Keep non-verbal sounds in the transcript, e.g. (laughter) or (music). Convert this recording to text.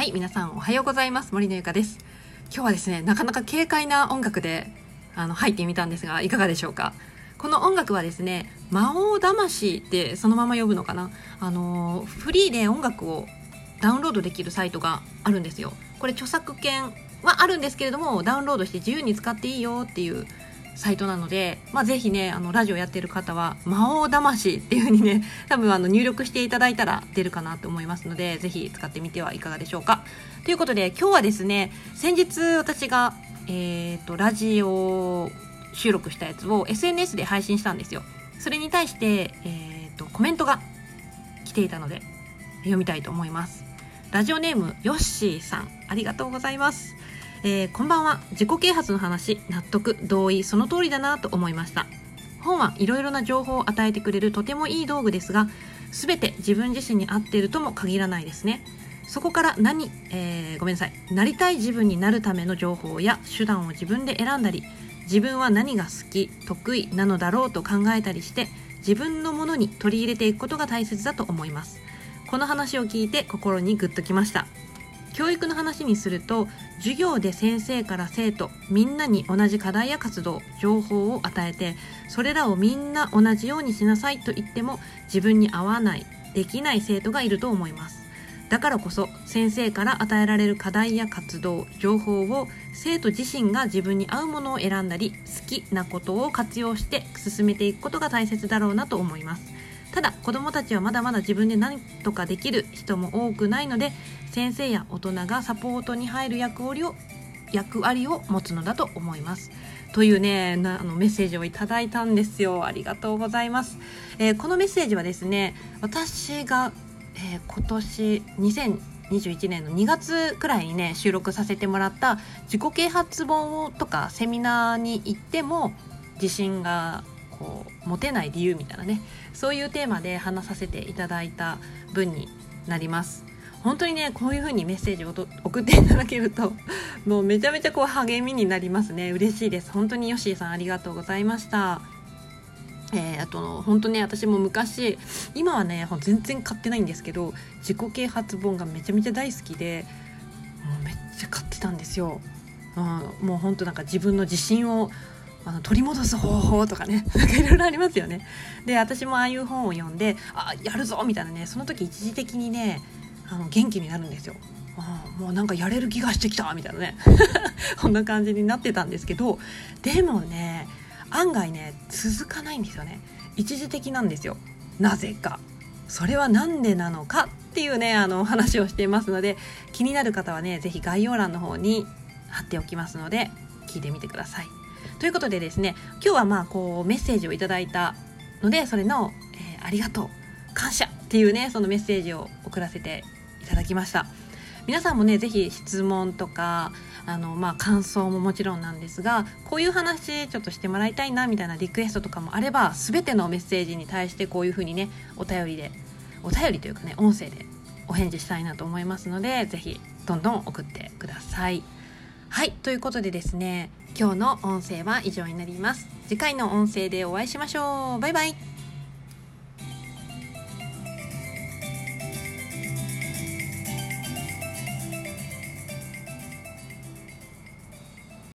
はい、皆さんおはようございます。森のゆかです。今日はですね、なかなか軽快な音楽であの入ってみたんですが、いかがでしょうか？この音楽はですね、魔王魂ってそのまま呼ぶのかな？あの、フリーで音楽をダウンロードできるサイトがあるんですよ。これ著作権はあるんですけれども、ダウンロードして自由に使っていいよっていうサイトなので、まあ、ぜひね、あの、ラジオやってる方は、魔王魂っていう風にね、(laughs) 多分あの、入力していただいたら出るかなと思いますので、ぜひ使ってみてはいかがでしょうか。ということで、今日はですね、先日私が、え、ー、と、ラジオ収録したやつを SNS で配信したんですよ。それに対して、えっ、ー、と、コメントが来ていたので、読みたいと思います。ラジオネーム、ヨッシーさん、ありがとうございます。えー、こんばんは。自己啓発の話。納得同意その通りだなと思いました。本はいろいろな情報を与えてくれるとてもいい道具ですが全て自分自身に合っているとも限らないですね。そこから何、えー、ごめんなさい。なりたい自分になるための情報や手段を自分で選んだり自分は何が好き得意なのだろうと考えたりして自分のものに取り入れていくことが大切だと思います。この話を聞いて心にグッときました。教育の話にすると授業で先生から生徒みんなに同じ課題や活動情報を与えてそれらをみんな同じようにしなさいと言っても自分に合わないできない生徒がいると思います。だからこそ先生から与えられる課題や活動情報を生徒自身が自分に合うものを選んだり好きなことを活用して進めていくことが大切だろうなと思います。ただ子どもたちはまだまだ自分で何とかできる人も多くないので先生や大人がサポートに入る役割を役割を持つのだと思います。というね、なあのメッセージをいただいたんですよ。ありがとうございます。えー、このメッセージはですね、私が、えー、今年2021年の2月くらいにね、収録させてもらった自己啓発本をとかセミナーに行っても自信がこう持てない理由みたいなねそういうテーマで話させていただいた文になります。本当にねこういう風にメッセージを送っていただけると (laughs) もうめちゃめちゃこう励みになりますね。嬉しいです。本当にヨッシーさんありがとうございました。えー、あと本当ね私も昔今はね全然買ってないんですけど自己啓発本がめちゃめちゃ大好きでもうめっちゃ買ってたんですよ、うん、もう本当なんか自分の自信をあの取り戻す方法とかね (laughs) なんかいろいろありますよね。で私もああいう本を読んであやるぞみたいなねその時一時的にねあの元気になるんですよ。あもうなんかやれる気がしてきたみたいなね。(laughs) こんな感じになってたんですけどでもね案外ね続かないんですよね。一時的なんですよ。なぜか。それは何でなのかっていうねあの話をしていますので気になる方はね是非概要欄の方に貼っておきますので聞いてみてください。ということでですね今日はまあこうメッセージをいただいたのでそれの、えー、ありがとう感謝っていうねそのメッセージを送らせていただきました皆さんもね是非質問とかあのまあ感想ももちろんなんですがこういう話ちょっとしてもらいたいなみたいなリクエストとかもあれば全てのメッセージに対してこういう風にねお便りでお便りというかね音声でお返事したいなと思いますので是非どんどん送ってください。はいということでですね今日の音声は以上になります。次回の音声でお会いしましょう。バイバイ。